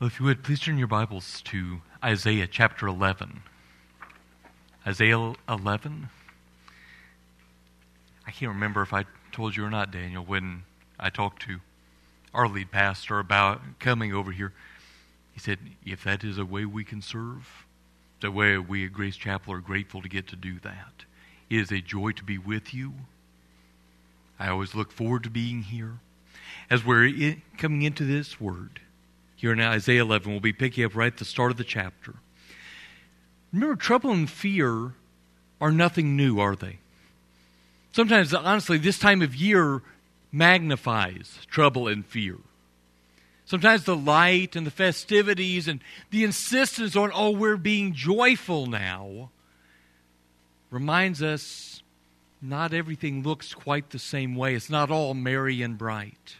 Well, if you would, please turn your Bibles to Isaiah chapter 11. Isaiah 11. I can't remember if I told you or not, Daniel, when I talked to our lead pastor about coming over here. He said, if that is a way we can serve, the way we at Grace Chapel are grateful to get to do that. It is a joy to be with you. I always look forward to being here. As we're coming into this word, here in Isaiah 11. We'll be picking up right at the start of the chapter. Remember, trouble and fear are nothing new, are they? Sometimes, honestly, this time of year magnifies trouble and fear. Sometimes the light and the festivities and the insistence on, oh, we're being joyful now, reminds us not everything looks quite the same way. It's not all merry and bright.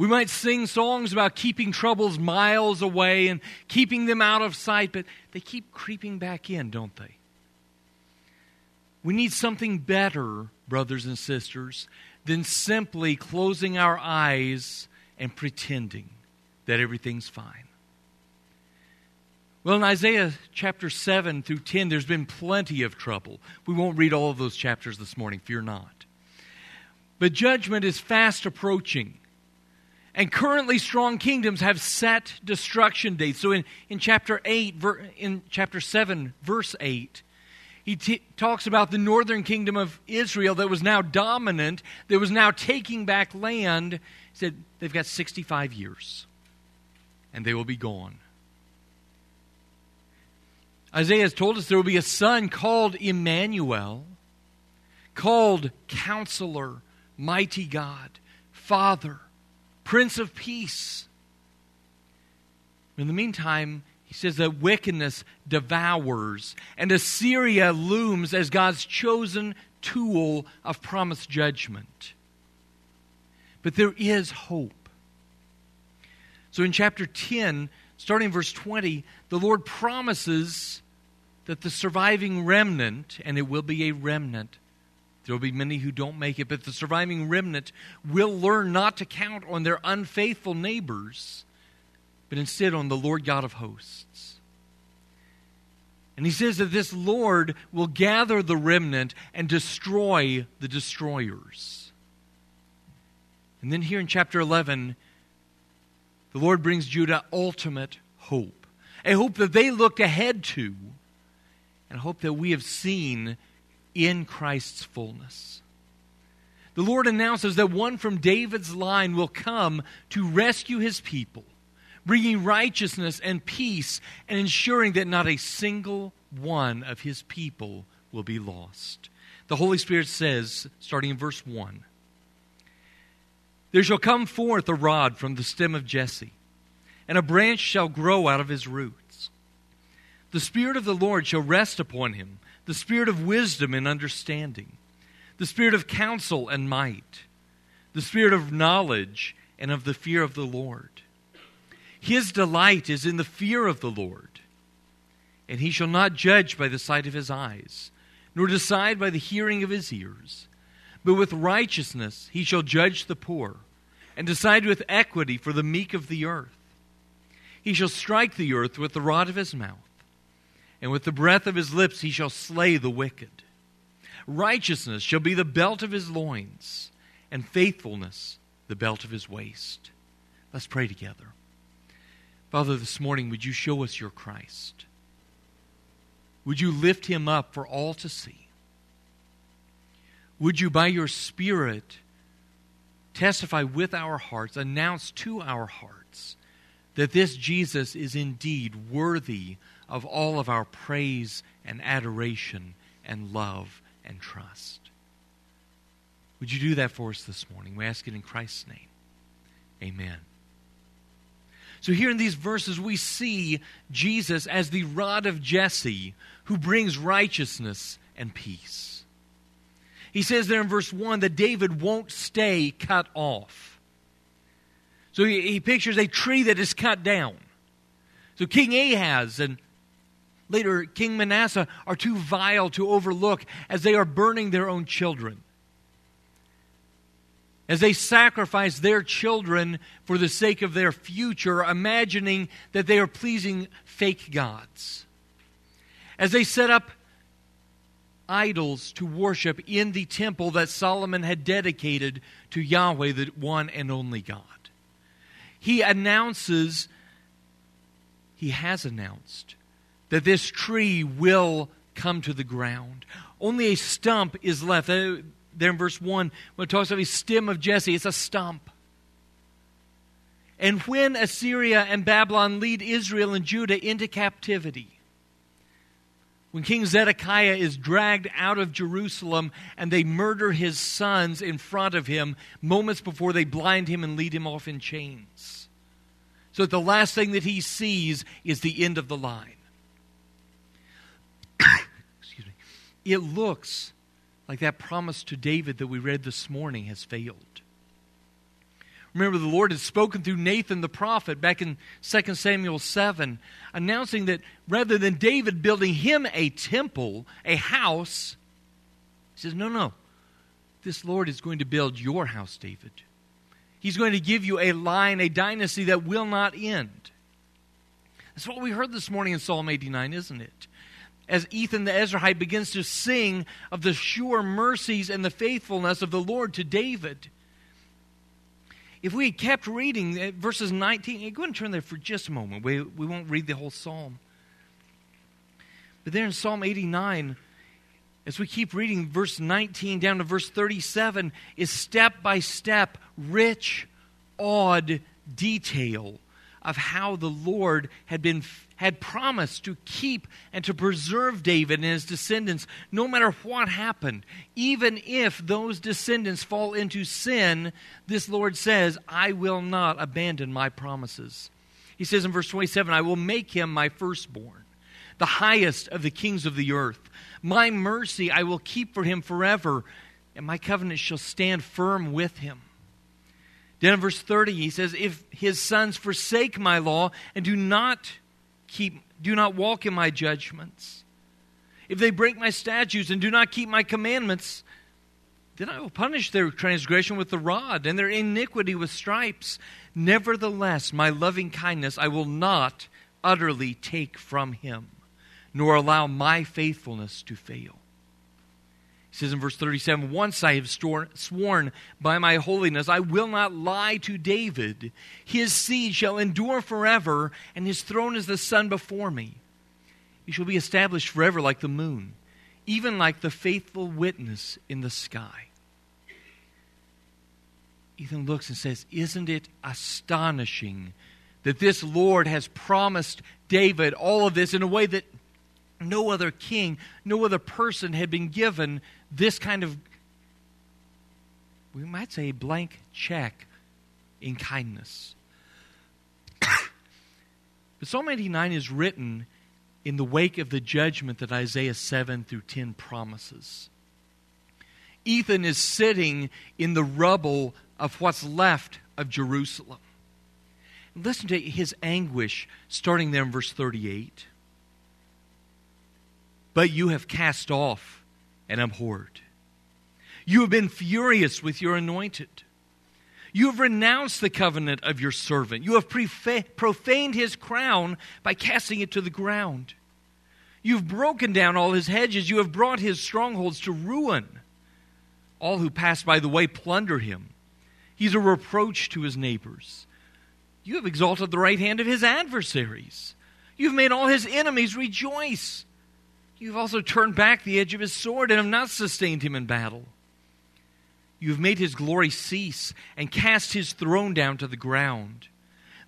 We might sing songs about keeping troubles miles away and keeping them out of sight, but they keep creeping back in, don't they? We need something better, brothers and sisters, than simply closing our eyes and pretending that everything's fine. Well, in Isaiah chapter 7 through 10, there's been plenty of trouble. We won't read all of those chapters this morning, fear not. But judgment is fast approaching. And currently, strong kingdoms have set destruction dates. So in, in chapter 8, in chapter 7, verse 8, he t- talks about the northern kingdom of Israel that was now dominant, that was now taking back land. He said, they've got 65 years, and they will be gone. Isaiah has told us there will be a son called Emmanuel, called Counselor, Mighty God, Father Prince of Peace. In the meantime, he says that wickedness devours, and Assyria looms as God's chosen tool of promised judgment. But there is hope. So in chapter 10, starting verse 20, the Lord promises that the surviving remnant, and it will be a remnant, there will be many who don't make it, but the surviving remnant will learn not to count on their unfaithful neighbors, but instead on the Lord God of hosts. And he says that this Lord will gather the remnant and destroy the destroyers. And then here in chapter 11, the Lord brings Judah ultimate hope. A hope that they look ahead to, and a hope that we have seen in Christ's fullness. The Lord announces that one from David's line will come to rescue his people, bringing righteousness and peace and ensuring that not a single one of his people will be lost. The Holy Spirit says, starting in verse 1 There shall come forth a rod from the stem of Jesse, and a branch shall grow out of his roots. The Spirit of the Lord shall rest upon him the spirit of wisdom and understanding, the spirit of counsel and might, the spirit of knowledge and of the fear of the Lord. His delight is in the fear of the Lord, and he shall not judge by the sight of his eyes, nor decide by the hearing of his ears. But with righteousness he shall judge the poor, and decide with equity for the meek of the earth. He shall strike the earth with the rod of his mouth and with the breath of his lips he shall slay the wicked. Righteousness shall be the belt of his loins, and faithfulness the belt of his waist. Let's pray together. Father, this morning, would you show us your Christ? Would you lift him up for all to see? Would you, by your Spirit, testify with our hearts, announce to our hearts that this Jesus is indeed worthy of all of our praise and adoration and love and trust. Would you do that for us this morning? We ask it in Christ's name. Amen. So, here in these verses, we see Jesus as the rod of Jesse who brings righteousness and peace. He says there in verse 1 that David won't stay cut off. So, he, he pictures a tree that is cut down. So, King Ahaz and later King Manasseh, are too vile to overlook as they are burning their own children. as they sacrifice their children for the sake of their future, imagining that they are pleasing fake gods. As they set up idols to worship in the temple that Solomon had dedicated to Yahweh, the one and only God. He announces, he has announced, that this tree will come to the ground. Only a stump is left uh, there in verse 1 when it talks about a stem of Jesse. It's a stump. And when Assyria and Babylon lead Israel and Judah into captivity, when King Zedekiah is dragged out of Jerusalem and they murder his sons in front of him moments before they blind him and lead him off in chains. So that the last thing that he sees is the end of the line. Excuse me. It looks like that promise to David that we read this morning has failed. Remember, the Lord had spoken through Nathan the prophet back in 2 Samuel 7, announcing that rather than David building him a temple, a house, he says, No, no. This Lord is going to build your house, David. He's going to give you a line, a dynasty that will not end. That's what we heard this morning in Psalm 89, isn't it? As Ethan the Ezrahite begins to sing of the sure mercies and the faithfulness of the Lord to David. If we had kept reading uh, verses 19, go and turn there for just a moment. We, we won't read the whole psalm. But there in Psalm 89, as we keep reading verse 19 down to verse 37, is step by step, rich, odd detail of how the Lord had been had promised to keep and to preserve David and his descendants no matter what happened. Even if those descendants fall into sin, this Lord says, I will not abandon my promises. He says in verse 27, I will make him my firstborn, the highest of the kings of the earth. My mercy I will keep for him forever, and my covenant shall stand firm with him. Then in verse 30, he says, If his sons forsake my law and do not keep do not walk in my judgments, if they break my statutes and do not keep my commandments, then I will punish their transgression with the rod and their iniquity with stripes. Nevertheless, my loving kindness I will not utterly take from him, nor allow my faithfulness to fail. He says in verse 37 Once I have sworn by my holiness, I will not lie to David. His seed shall endure forever, and his throne is the sun before me. He shall be established forever like the moon, even like the faithful witness in the sky. Ethan looks and says, Isn't it astonishing that this Lord has promised David all of this in a way that no other king, no other person had been given this kind of, we might say, blank check in kindness. but Psalm 89 is written in the wake of the judgment that Isaiah 7 through 10 promises. Ethan is sitting in the rubble of what's left of Jerusalem. Listen to his anguish starting there in verse 38. But you have cast off and abhorred. You have been furious with your anointed. You have renounced the covenant of your servant. You have profaned his crown by casting it to the ground. You've broken down all his hedges. You have brought his strongholds to ruin. All who pass by the way plunder him. He's a reproach to his neighbors. You have exalted the right hand of his adversaries. You've made all his enemies rejoice. You've also turned back the edge of his sword and have not sustained him in battle. You have made his glory cease and cast his throne down to the ground.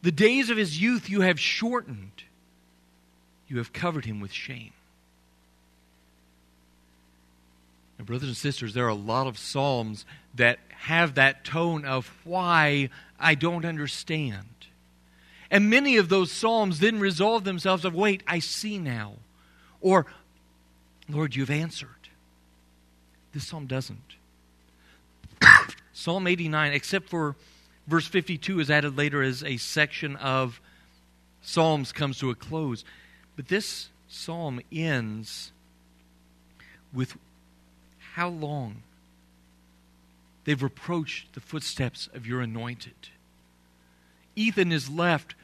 The days of his youth you have shortened. You have covered him with shame. And, brothers and sisters, there are a lot of Psalms that have that tone of why I don't understand. And many of those Psalms then resolve themselves of, wait, I see now. Or, Lord, you've answered. This psalm doesn't. psalm 89, except for verse 52, is added later as a section of Psalms comes to a close. But this psalm ends with how long? They've reproached the footsteps of your anointed. Ethan is left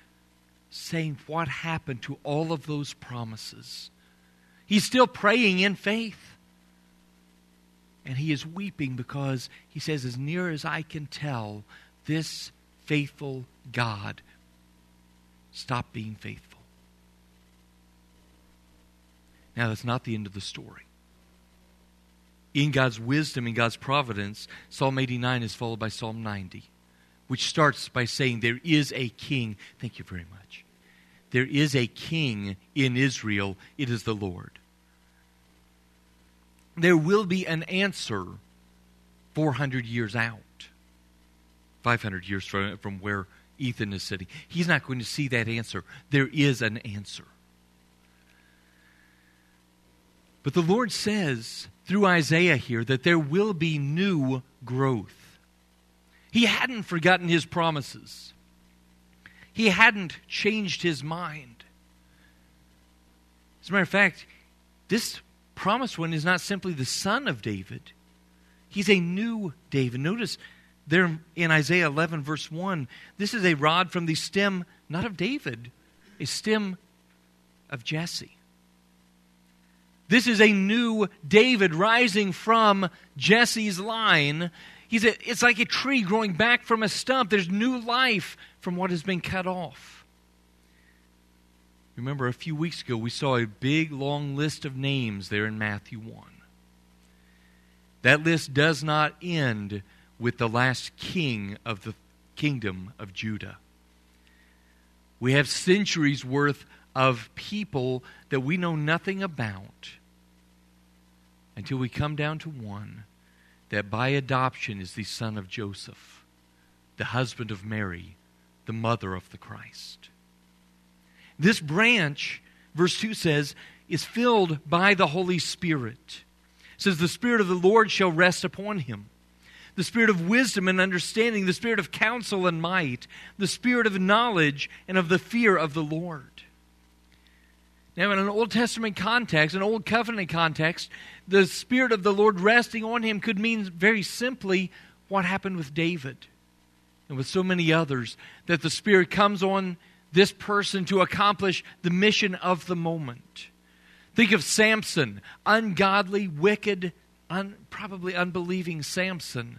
saying, What happened to all of those promises? He's still praying in faith. And he is weeping because he says, As near as I can tell, this faithful God stopped being faithful. Now, that's not the end of the story. In God's wisdom, in God's providence, Psalm 89 is followed by Psalm 90, which starts by saying, There is a king. Thank you very much. There is a king in Israel. It is the Lord. There will be an answer 400 years out, 500 years from, from where Ethan is sitting. He's not going to see that answer. There is an answer. But the Lord says through Isaiah here that there will be new growth. He hadn't forgotten his promises, he hadn't changed his mind. As a matter of fact, this promised one is not simply the son of David, he's a new David. Notice there in Isaiah 11, verse 1, this is a rod from the stem, not of David, a stem of Jesse. This is a new David rising from Jesse's line. He's a, it's like a tree growing back from a stump. There's new life from what has been cut off. Remember, a few weeks ago, we saw a big, long list of names there in Matthew 1. That list does not end with the last king of the kingdom of Judah. We have centuries worth of people that we know nothing about until we come down to one that by adoption is the son of Joseph, the husband of Mary, the mother of the Christ. This branch, verse 2 says, is filled by the Holy Spirit. It says, The Spirit of the Lord shall rest upon him the spirit of wisdom and understanding, the spirit of counsel and might, the spirit of knowledge and of the fear of the Lord. Now, in an Old Testament context, an Old Covenant context, the Spirit of the Lord resting on him could mean very simply what happened with David and with so many others that the Spirit comes on this person to accomplish the mission of the moment. Think of Samson, ungodly, wicked, un, probably unbelieving Samson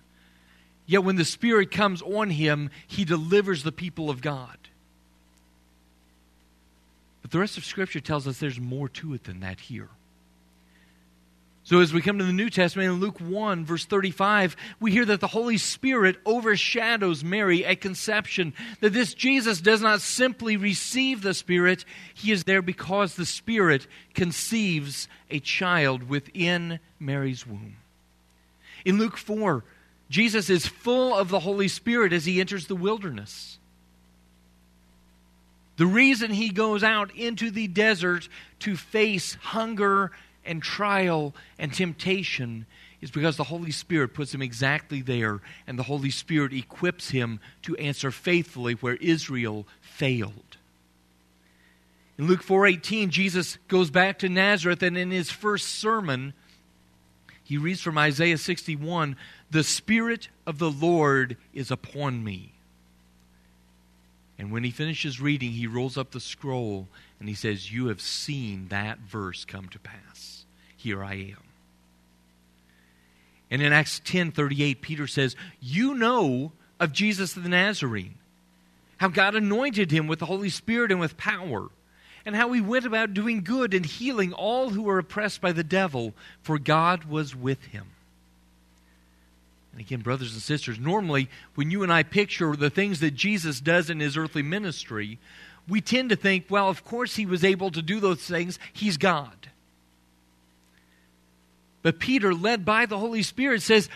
Yet when the Spirit comes on him, he delivers the people of God. But the rest of Scripture tells us there's more to it than that here. So, as we come to the New Testament in Luke 1, verse 35, we hear that the Holy Spirit overshadows Mary at conception. That this Jesus does not simply receive the Spirit, he is there because the Spirit conceives a child within Mary's womb. In Luke 4, Jesus is full of the Holy Spirit as he enters the wilderness. The reason he goes out into the desert to face hunger and trial and temptation is because the Holy Spirit puts him exactly there, and the Holy Spirit equips him to answer faithfully where Israel failed. In Luke 4:18, Jesus goes back to Nazareth, and in his first sermon, he reads from Isaiah 61 The Spirit of the Lord is upon me. And when he finishes reading, he rolls up the scroll and he says, You have seen that verse come to pass. Here I am. And in Acts 10 38, Peter says, You know of Jesus the Nazarene, how God anointed him with the Holy Spirit and with power and how he went about doing good and healing all who were oppressed by the devil, for God was with him. And again, brothers and sisters, normally when you and I picture the things that Jesus does in his earthly ministry, we tend to think, well, of course he was able to do those things. He's God. But Peter, led by the Holy Spirit, says,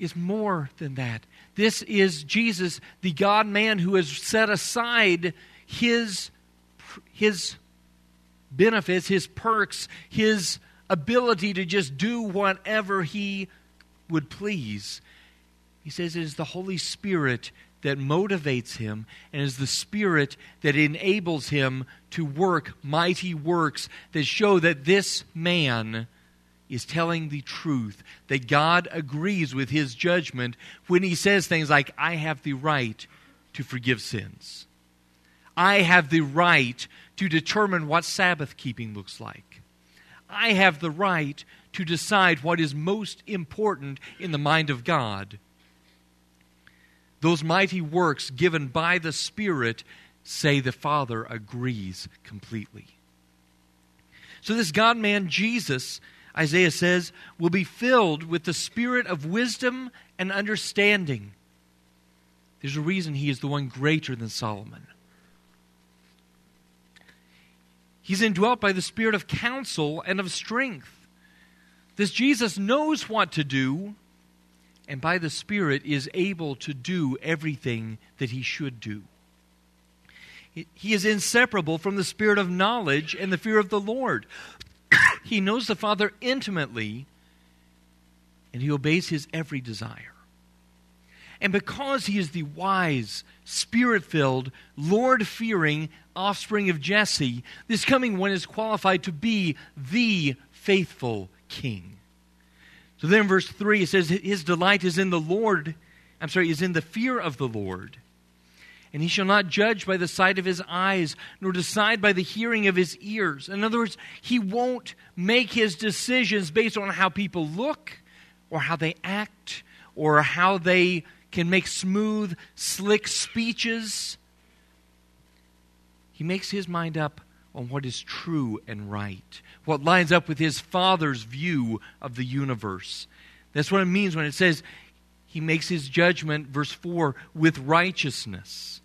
is more than that. This is Jesus, the God man who has set aside his his benefits, his perks, his ability to just do whatever he would please. He says it is the Holy Spirit that motivates him and is the Spirit that enables him to work mighty works that show that this man is telling the truth, that God agrees with his judgment when he says things like, I have the right to forgive sins. I have the right to determine what Sabbath keeping looks like. I have the right to decide what is most important in the mind of God. Those mighty works given by the Spirit say the Father agrees completely. So, this God man, Jesus, Isaiah says, will be filled with the spirit of wisdom and understanding. There's a reason he is the one greater than Solomon. He's indwelt by the spirit of counsel and of strength. This Jesus knows what to do, and by the Spirit is able to do everything that he should do. He is inseparable from the spirit of knowledge and the fear of the Lord. he knows the Father intimately, and he obeys his every desire. And because he is the wise, spirit filled, Lord fearing offspring of Jesse, this coming one is qualified to be the faithful king. So then verse 3 it says, His delight is in the Lord, I'm sorry, is in the fear of the Lord. And he shall not judge by the sight of his eyes, nor decide by the hearing of his ears. In other words, he won't make his decisions based on how people look, or how they act, or how they can make smooth, slick speeches. He makes his mind up on what is true and right, what lines up with his Father's view of the universe. That's what it means when it says he makes his judgment, verse 4, with righteousness.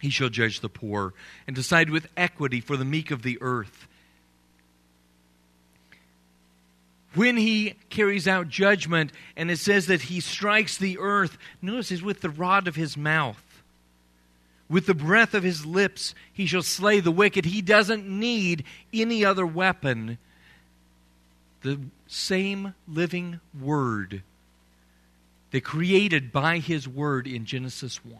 He shall judge the poor and decide with equity for the meek of the earth. When he carries out judgment, and it says that he strikes the earth, notice it's with the rod of his mouth. With the breath of his lips, he shall slay the wicked. He doesn't need any other weapon. The same living word that created by his word in Genesis 1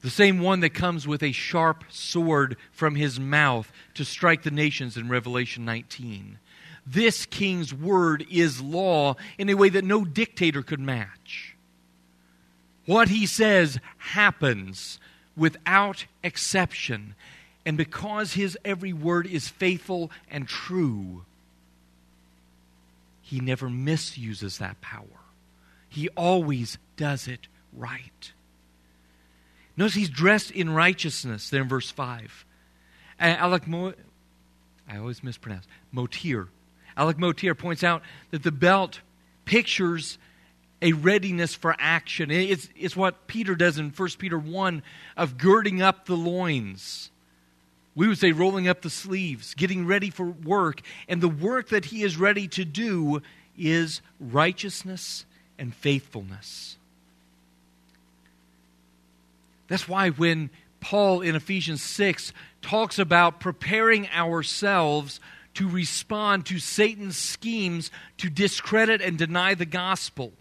the same one that comes with a sharp sword from his mouth to strike the nations in Revelation 19. This king's word is law in a way that no dictator could match. What he says happens without exception. And because his every word is faithful and true, he never misuses that power. He always does it right. Notice he's dressed in righteousness there in verse 5. Alec Mo- I always mispronounce. Motyer. Alec Motyer points out that the belt pictures a readiness for action. It's, it's what Peter does in 1 Peter 1 of girding up the loins. We would say rolling up the sleeves, getting ready for work. And the work that he is ready to do is righteousness and faithfulness. That's why when Paul in Ephesians 6 talks about preparing ourselves to respond to Satan's schemes to discredit and deny the gospel.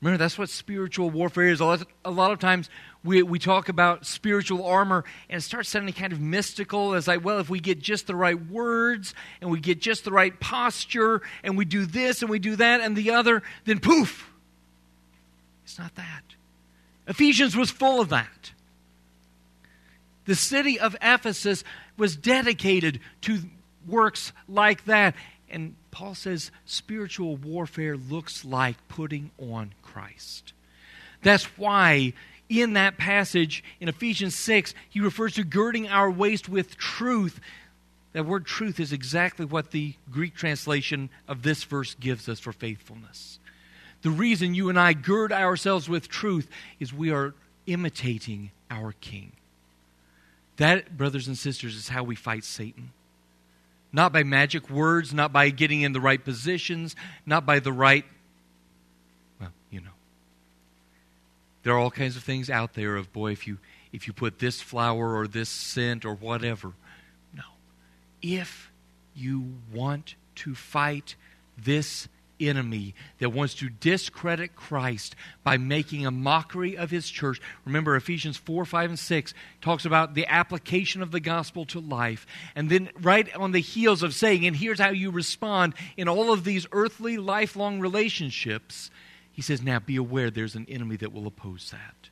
Remember, that's what spiritual warfare is. A lot, of times we, we talk about spiritual armor and it starts sounding kind of mystical as like, well, if we get just the right words and we get just the right posture and we do this and we do that and the other, then poof. It's not that. Ephesians was full of that. The city of Ephesus was dedicated to works like that. And Paul says spiritual warfare looks like putting on Christ. That's why in that passage in Ephesians 6, he refers to girding our waist with truth. That word truth is exactly what the Greek translation of this verse gives us for faithfulness. The reason you and I gird ourselves with truth is we are imitating our King. That, brothers and sisters, is how we fight Satan. Not by magic words, not by getting in the right positions, not by the right, well, you know. There are all kinds of things out there of, boy, if you, if you put this flower or this scent or whatever. No. If you want to fight this enemy that wants to discredit Christ by making a mockery of his church. Remember, Ephesians 4, 5, and 6 talks about the application of the gospel to life. And then, right on the heels of saying, and here's how you respond in all of these earthly, lifelong relationships, he says, now be aware there's an enemy that will oppose that.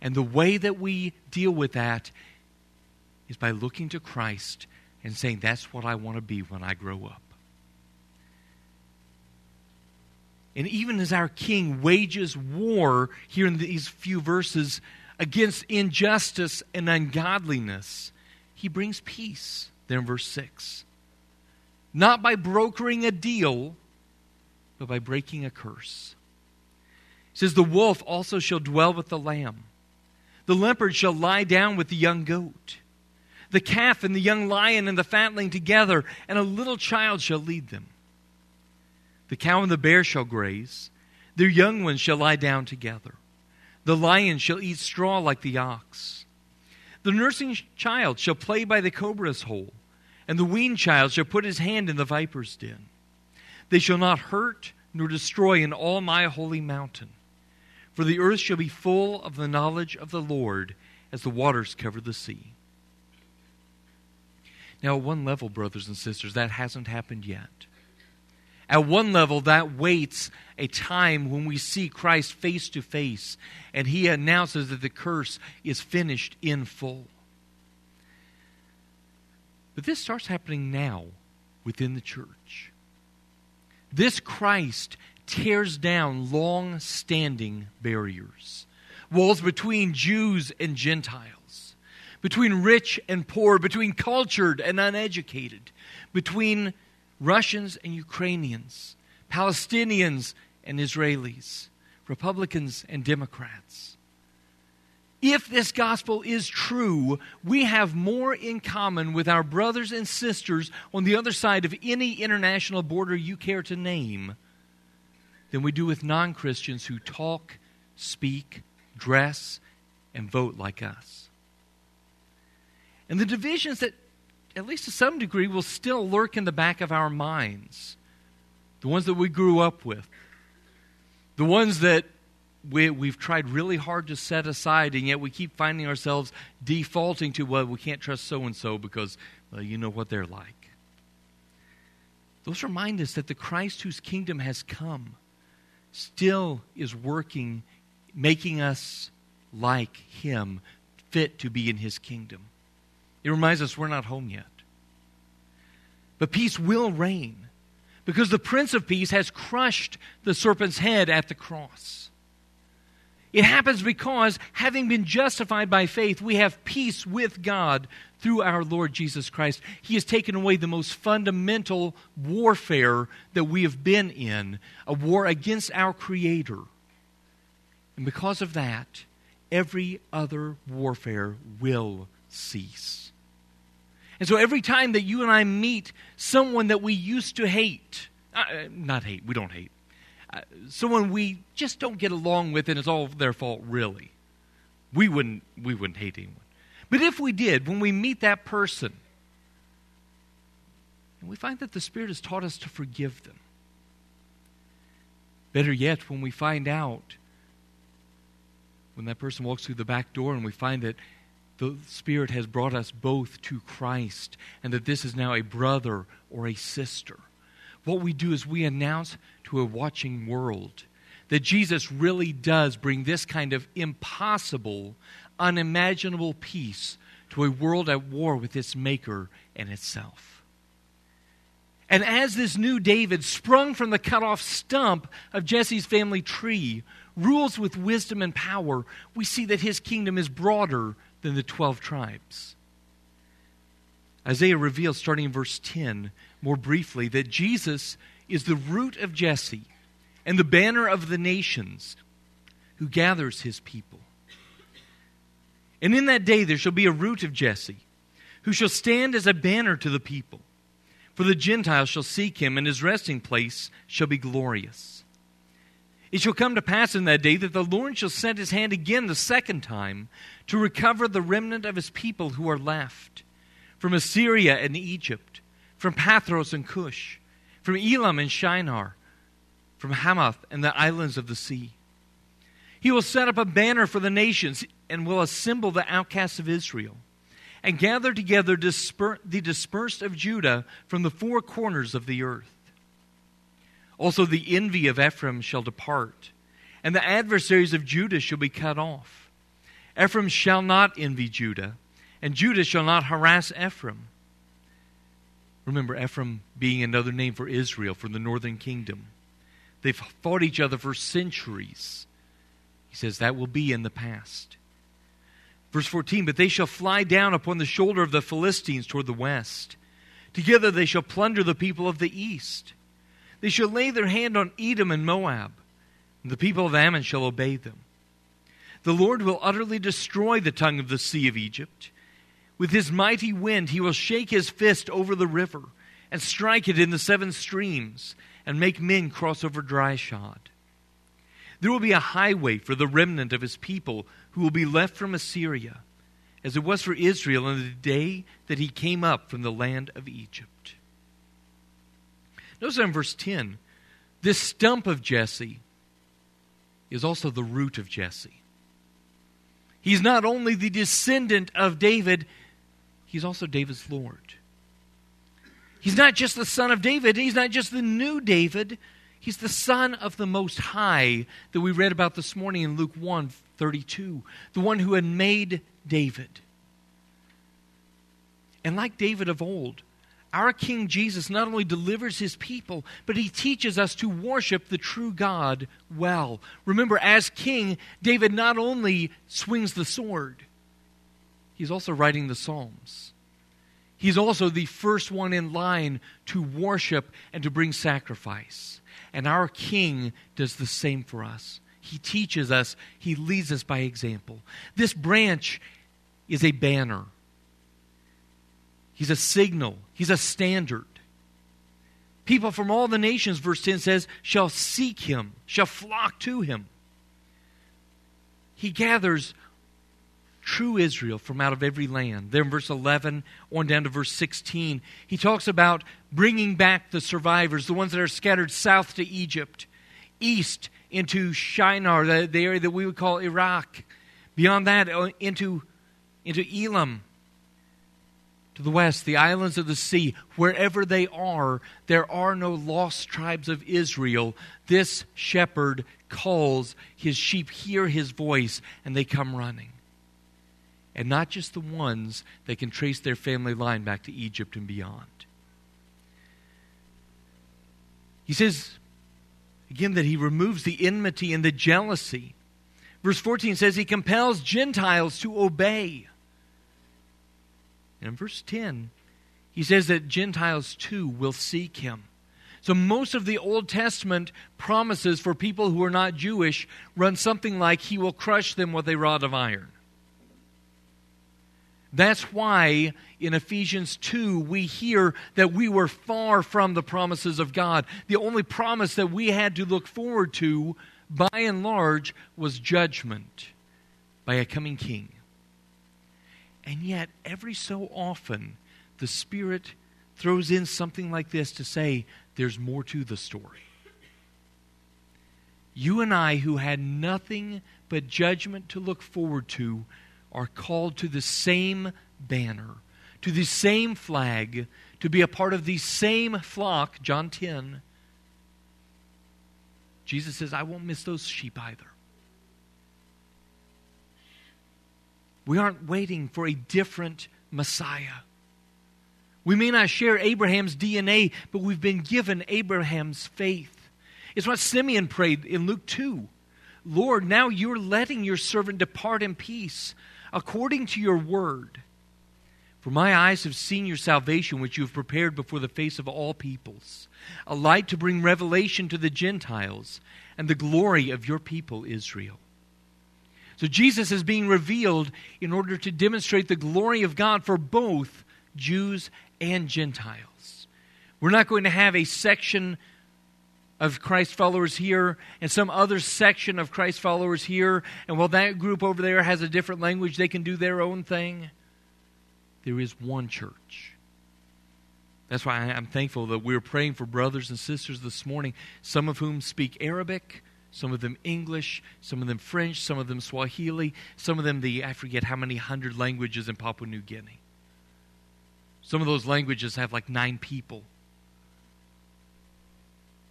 And the way that we deal with that is by looking to Christ and saying, That's what I want to be when I grow up. And even as our king wages war here in these few verses against injustice and ungodliness, he brings peace there in verse 6. Not by brokering a deal, but by breaking a curse. He says, The wolf also shall dwell with the lamb, the leopard shall lie down with the young goat the calf and the young lion and the fatling together, and a little child shall lead them. The cow and the bear shall graze, their young ones shall lie down together. The lion shall eat straw like the ox. The nursing child shall play by the cobra's hole, and the weaned child shall put his hand in the viper's den. They shall not hurt nor destroy in all my holy mountain. For the earth shall be full of the knowledge of the Lord as the waters cover the sea. Now, at one level, brothers and sisters, that hasn't happened yet. At one level, that waits a time when we see Christ face to face and he announces that the curse is finished in full. But this starts happening now within the church. This Christ tears down long standing barriers, walls between Jews and Gentiles between rich and poor, between cultured and uneducated, between Russians and Ukrainians, Palestinians and Israelis, Republicans and Democrats. If this gospel is true, we have more in common with our brothers and sisters on the other side of any international border you care to name than we do with non Christians who talk, speak, dress, and vote like us. And the divisions that, at least to some degree, will still lurk in the back of our minds. The ones that we grew up with. The ones that we, we've tried really hard to set aside, and yet we keep finding ourselves defaulting to, well, we can't trust so and so because, well, you know what they're like. Those remind us that the Christ whose kingdom has come still is working, making us like him, fit to be in his kingdom. It reminds us we're not home yet. But peace will reign because the Prince of Peace has crushed the serpent's head at the cross. It happens because, having been justified by faith, we have peace with God through our Lord Jesus Christ. He has taken away the most fundamental warfare that we have been in a war against our Creator. And because of that, every other warfare will cease. And so every time that you and I meet someone that we used to hate, uh, not hate, we don't hate, uh, someone we just don't get along with and it's all their fault, really. We wouldn't, we wouldn't hate anyone. But if we did, when we meet that person, and we find that the Spirit has taught us to forgive them. Better yet, when we find out, when that person walks through the back door and we find that the Spirit has brought us both to Christ and that this is now a brother or a sister. What we do is we announce to a watching world that Jesus really does bring this kind of impossible, unimaginable peace to a world at war with its maker and itself. And as this new David, sprung from the cut off stump of Jesse's family tree, rules with wisdom and power, we see that his kingdom is broader than the 12 tribes. Isaiah reveals, starting in verse 10, more briefly, that Jesus is the root of Jesse and the banner of the nations who gathers his people. And in that day there shall be a root of Jesse who shall stand as a banner to the people. For the Gentiles shall seek him, and his resting place shall be glorious. It shall come to pass in that day that the Lord shall send his hand again the second time to recover the remnant of his people who are left from Assyria and Egypt, from Pathros and Cush, from Elam and Shinar, from Hamath and the islands of the sea. He will set up a banner for the nations and will assemble the outcasts of Israel and gather together disper- the dispersed of Judah from the four corners of the earth. Also, the envy of Ephraim shall depart, and the adversaries of Judah shall be cut off. Ephraim shall not envy Judah, and Judah shall not harass Ephraim. Remember, Ephraim being another name for Israel, for the northern kingdom. They've fought each other for centuries. He says that will be in the past. Verse 14 But they shall fly down upon the shoulder of the Philistines toward the west. Together they shall plunder the people of the east. They shall lay their hand on Edom and Moab, and the people of Ammon shall obey them. The Lord will utterly destroy the tongue of the sea of Egypt. With his mighty wind, he will shake his fist over the river and strike it in the seven streams and make men cross over dry shod. There will be a highway for the remnant of his people who will be left from Assyria, as it was for Israel on the day that he came up from the land of Egypt. Notice in verse 10 this stump of Jesse is also the root of Jesse. He's not only the descendant of David, he's also David's Lord. He's not just the son of David, he's not just the new David, he's the son of the Most High that we read about this morning in Luke 1 32, the one who had made David. And like David of old, our King Jesus not only delivers his people, but he teaches us to worship the true God well. Remember, as king, David not only swings the sword, he's also writing the Psalms. He's also the first one in line to worship and to bring sacrifice. And our King does the same for us. He teaches us, He leads us by example. This branch is a banner, He's a signal, He's a standard. People from all the nations, verse 10 says, shall seek Him, shall flock to Him. He gathers true Israel from out of every land. Then, verse 11 on down to verse 16, he talks about bringing back the survivors, the ones that are scattered south to Egypt, east into Shinar, the, the area that we would call Iraq. Beyond that, uh, into, into Elam. To the west, the islands of the sea, wherever they are, there are no lost tribes of Israel. This shepherd calls his sheep, hear his voice, and they come running. And not just the ones that can trace their family line back to Egypt and beyond. He says, Again, that he removes the enmity and the jealousy. Verse 14 says he compels Gentiles to obey. And in verse 10, he says that Gentiles too will seek him. So most of the Old Testament promises for people who are not Jewish run something like, He will crush them with a rod of iron. That's why in Ephesians 2 we hear that we were far from the promises of God. The only promise that we had to look forward to, by and large, was judgment by a coming king. And yet, every so often, the Spirit throws in something like this to say, there's more to the story. You and I, who had nothing but judgment to look forward to, are called to the same banner, to the same flag, to be a part of the same flock, John 10. Jesus says, I won't miss those sheep either. We aren't waiting for a different Messiah. We may not share Abraham's DNA, but we've been given Abraham's faith. It's what Simeon prayed in Luke 2. Lord, now you're letting your servant depart in peace according to your word. For my eyes have seen your salvation, which you have prepared before the face of all peoples, a light to bring revelation to the Gentiles and the glory of your people, Israel. So Jesus is being revealed in order to demonstrate the glory of God for both Jews and Gentiles. We're not going to have a section of Christ followers here and some other section of Christ followers here. And while that group over there has a different language, they can do their own thing. There is one church. That's why I'm thankful that we're praying for brothers and sisters this morning, some of whom speak Arabic, some of them English, some of them French, some of them Swahili, some of them the, I forget how many hundred languages in Papua New Guinea. Some of those languages have like nine people.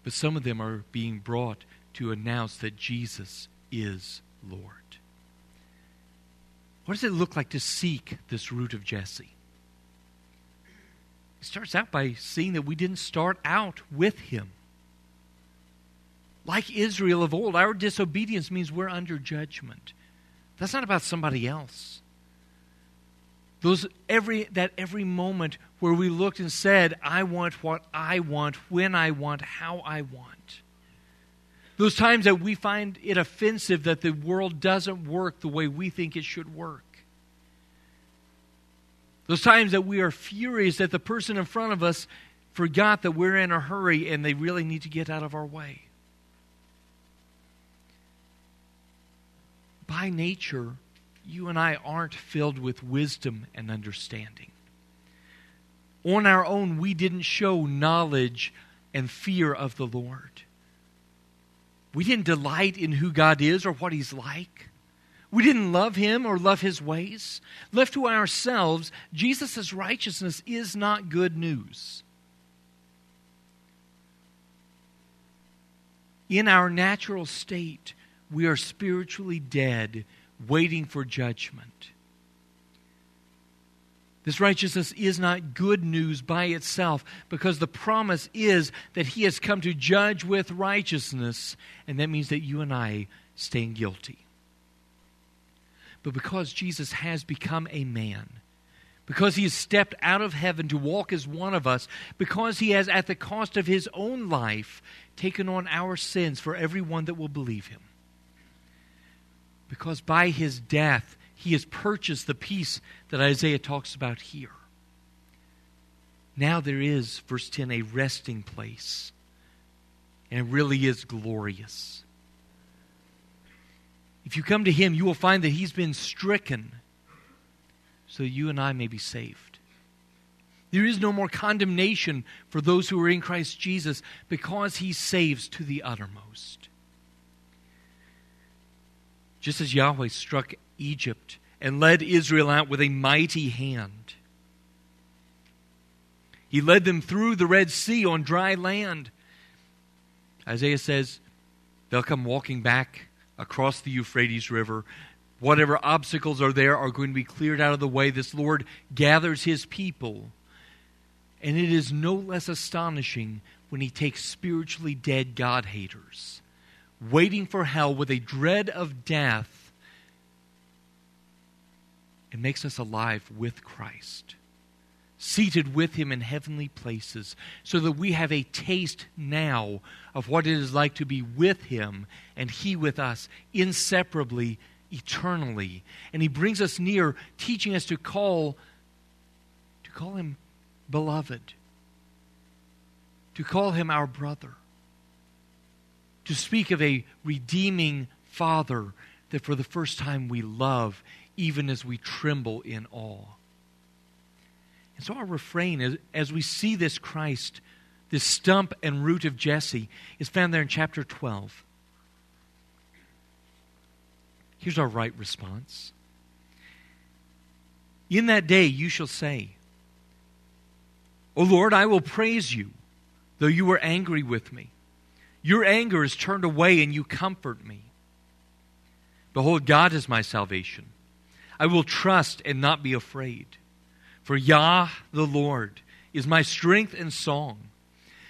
But some of them are being brought to announce that Jesus is Lord. What does it look like to seek this root of Jesse? It starts out by seeing that we didn't start out with him. Like Israel of old, our disobedience means we're under judgment. That's not about somebody else. Those every that every moment where we looked and said, I want what I want, when I want, how I want. Those times that we find it offensive that the world doesn't work the way we think it should work. Those times that we are furious that the person in front of us forgot that we're in a hurry and they really need to get out of our way. By nature, you and I aren't filled with wisdom and understanding. On our own, we didn't show knowledge and fear of the Lord. We didn't delight in who God is or what He's like. We didn't love him or love his ways. Left to ourselves, Jesus' righteousness is not good news. In our natural state, we are spiritually dead, waiting for judgment. This righteousness is not good news by itself because the promise is that he has come to judge with righteousness, and that means that you and I stand guilty. But because Jesus has become a man, because he has stepped out of heaven to walk as one of us, because he has, at the cost of his own life, taken on our sins for everyone that will believe him. Because by his death, he has purchased the peace that Isaiah talks about here. Now there is, verse 10, a resting place. And it really is glorious. If you come to Him, you will find that He's been stricken so you and I may be saved. There is no more condemnation for those who are in Christ Jesus because He saves to the uttermost. Just as Yahweh struck Egypt and led Israel out with a mighty hand, He led them through the Red Sea on dry land. Isaiah says, They'll come walking back across the Euphrates River. Whatever obstacles are there are going to be cleared out of the way. This Lord gathers his people. And it is no less astonishing when he takes spiritually dead God haters, waiting for hell with a dread of death, it makes us alive with Christ seated with him in heavenly places, so that we have a taste now of what it is like to be with him and he with us, inseparably, eternally. And he brings us near, teaching us to call to call him beloved, to call him our brother, to speak of a redeeming father that for the first time we love, even as we tremble in awe. And so our refrain, as, as we see this Christ, this stump and root of Jesse, is found there in chapter 12. Here's our right response. In that day you shall say, O Lord, I will praise you, though you were angry with me. Your anger is turned away, and you comfort me. Behold, God is my salvation. I will trust and not be afraid. For Yah, the Lord, is my strength and song.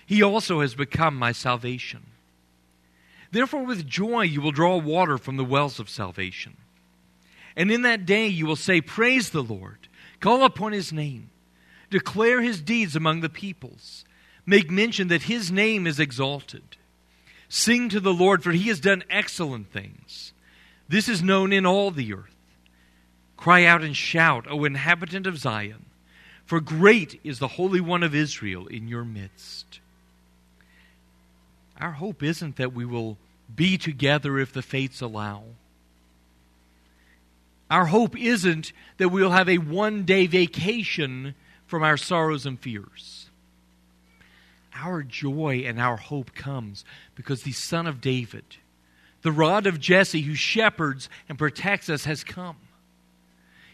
He also has become my salvation. Therefore, with joy you will draw water from the wells of salvation. And in that day you will say, Praise the Lord, call upon his name, declare his deeds among the peoples, make mention that his name is exalted. Sing to the Lord, for he has done excellent things. This is known in all the earth. Cry out and shout, O inhabitant of Zion. For great is the Holy One of Israel in your midst. Our hope isn't that we will be together if the fates allow. Our hope isn't that we'll have a one day vacation from our sorrows and fears. Our joy and our hope comes because the Son of David, the rod of Jesse who shepherds and protects us, has come.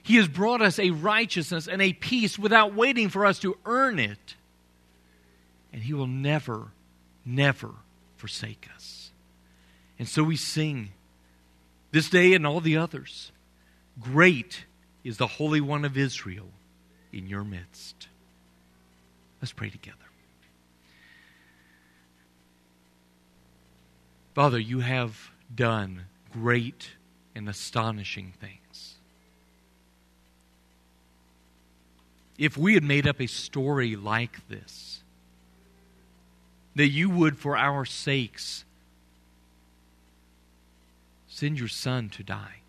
He has brought us a righteousness and a peace without waiting for us to earn it. And He will never, never forsake us. And so we sing this day and all the others Great is the Holy One of Israel in your midst. Let's pray together. Father, you have done great and astonishing things. If we had made up a story like this, that you would, for our sakes, send your Son to die.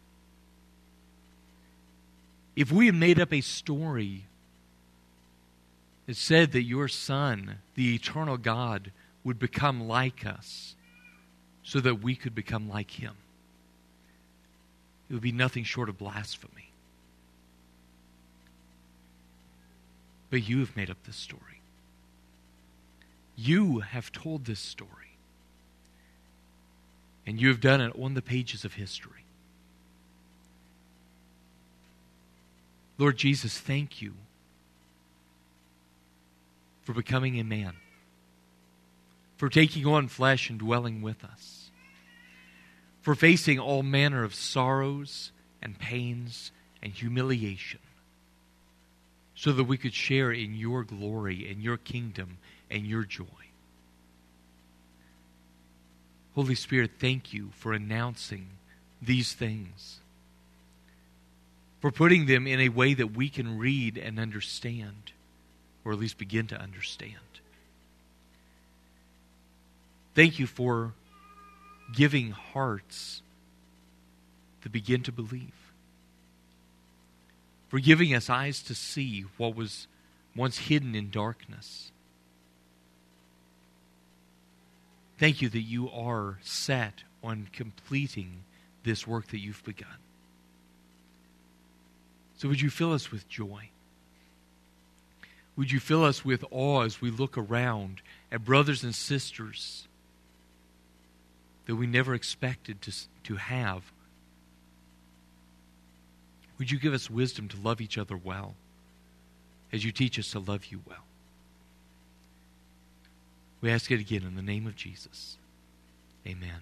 If we had made up a story that said that your Son, the eternal God, would become like us, so that we could become like him. It would be nothing short of blasphemy. But you have made up this story. You have told this story. And you have done it on the pages of history. Lord Jesus, thank you for becoming a man, for taking on flesh and dwelling with us for facing all manner of sorrows and pains and humiliation, so that we could share in your glory and your kingdom and your joy. Holy Spirit, thank you for announcing these things, for putting them in a way that we can read and understand, or at least begin to understand. Thank you for giving hearts that begin to believe. For giving us eyes to see what was once hidden in darkness. Thank you that you are set on completing this work that you've begun. So, would you fill us with joy? Would you fill us with awe as we look around at brothers and sisters that we never expected to, to have. Would you give us wisdom to love each other well as you teach us to love you well? We ask it again in the name of Jesus. Amen.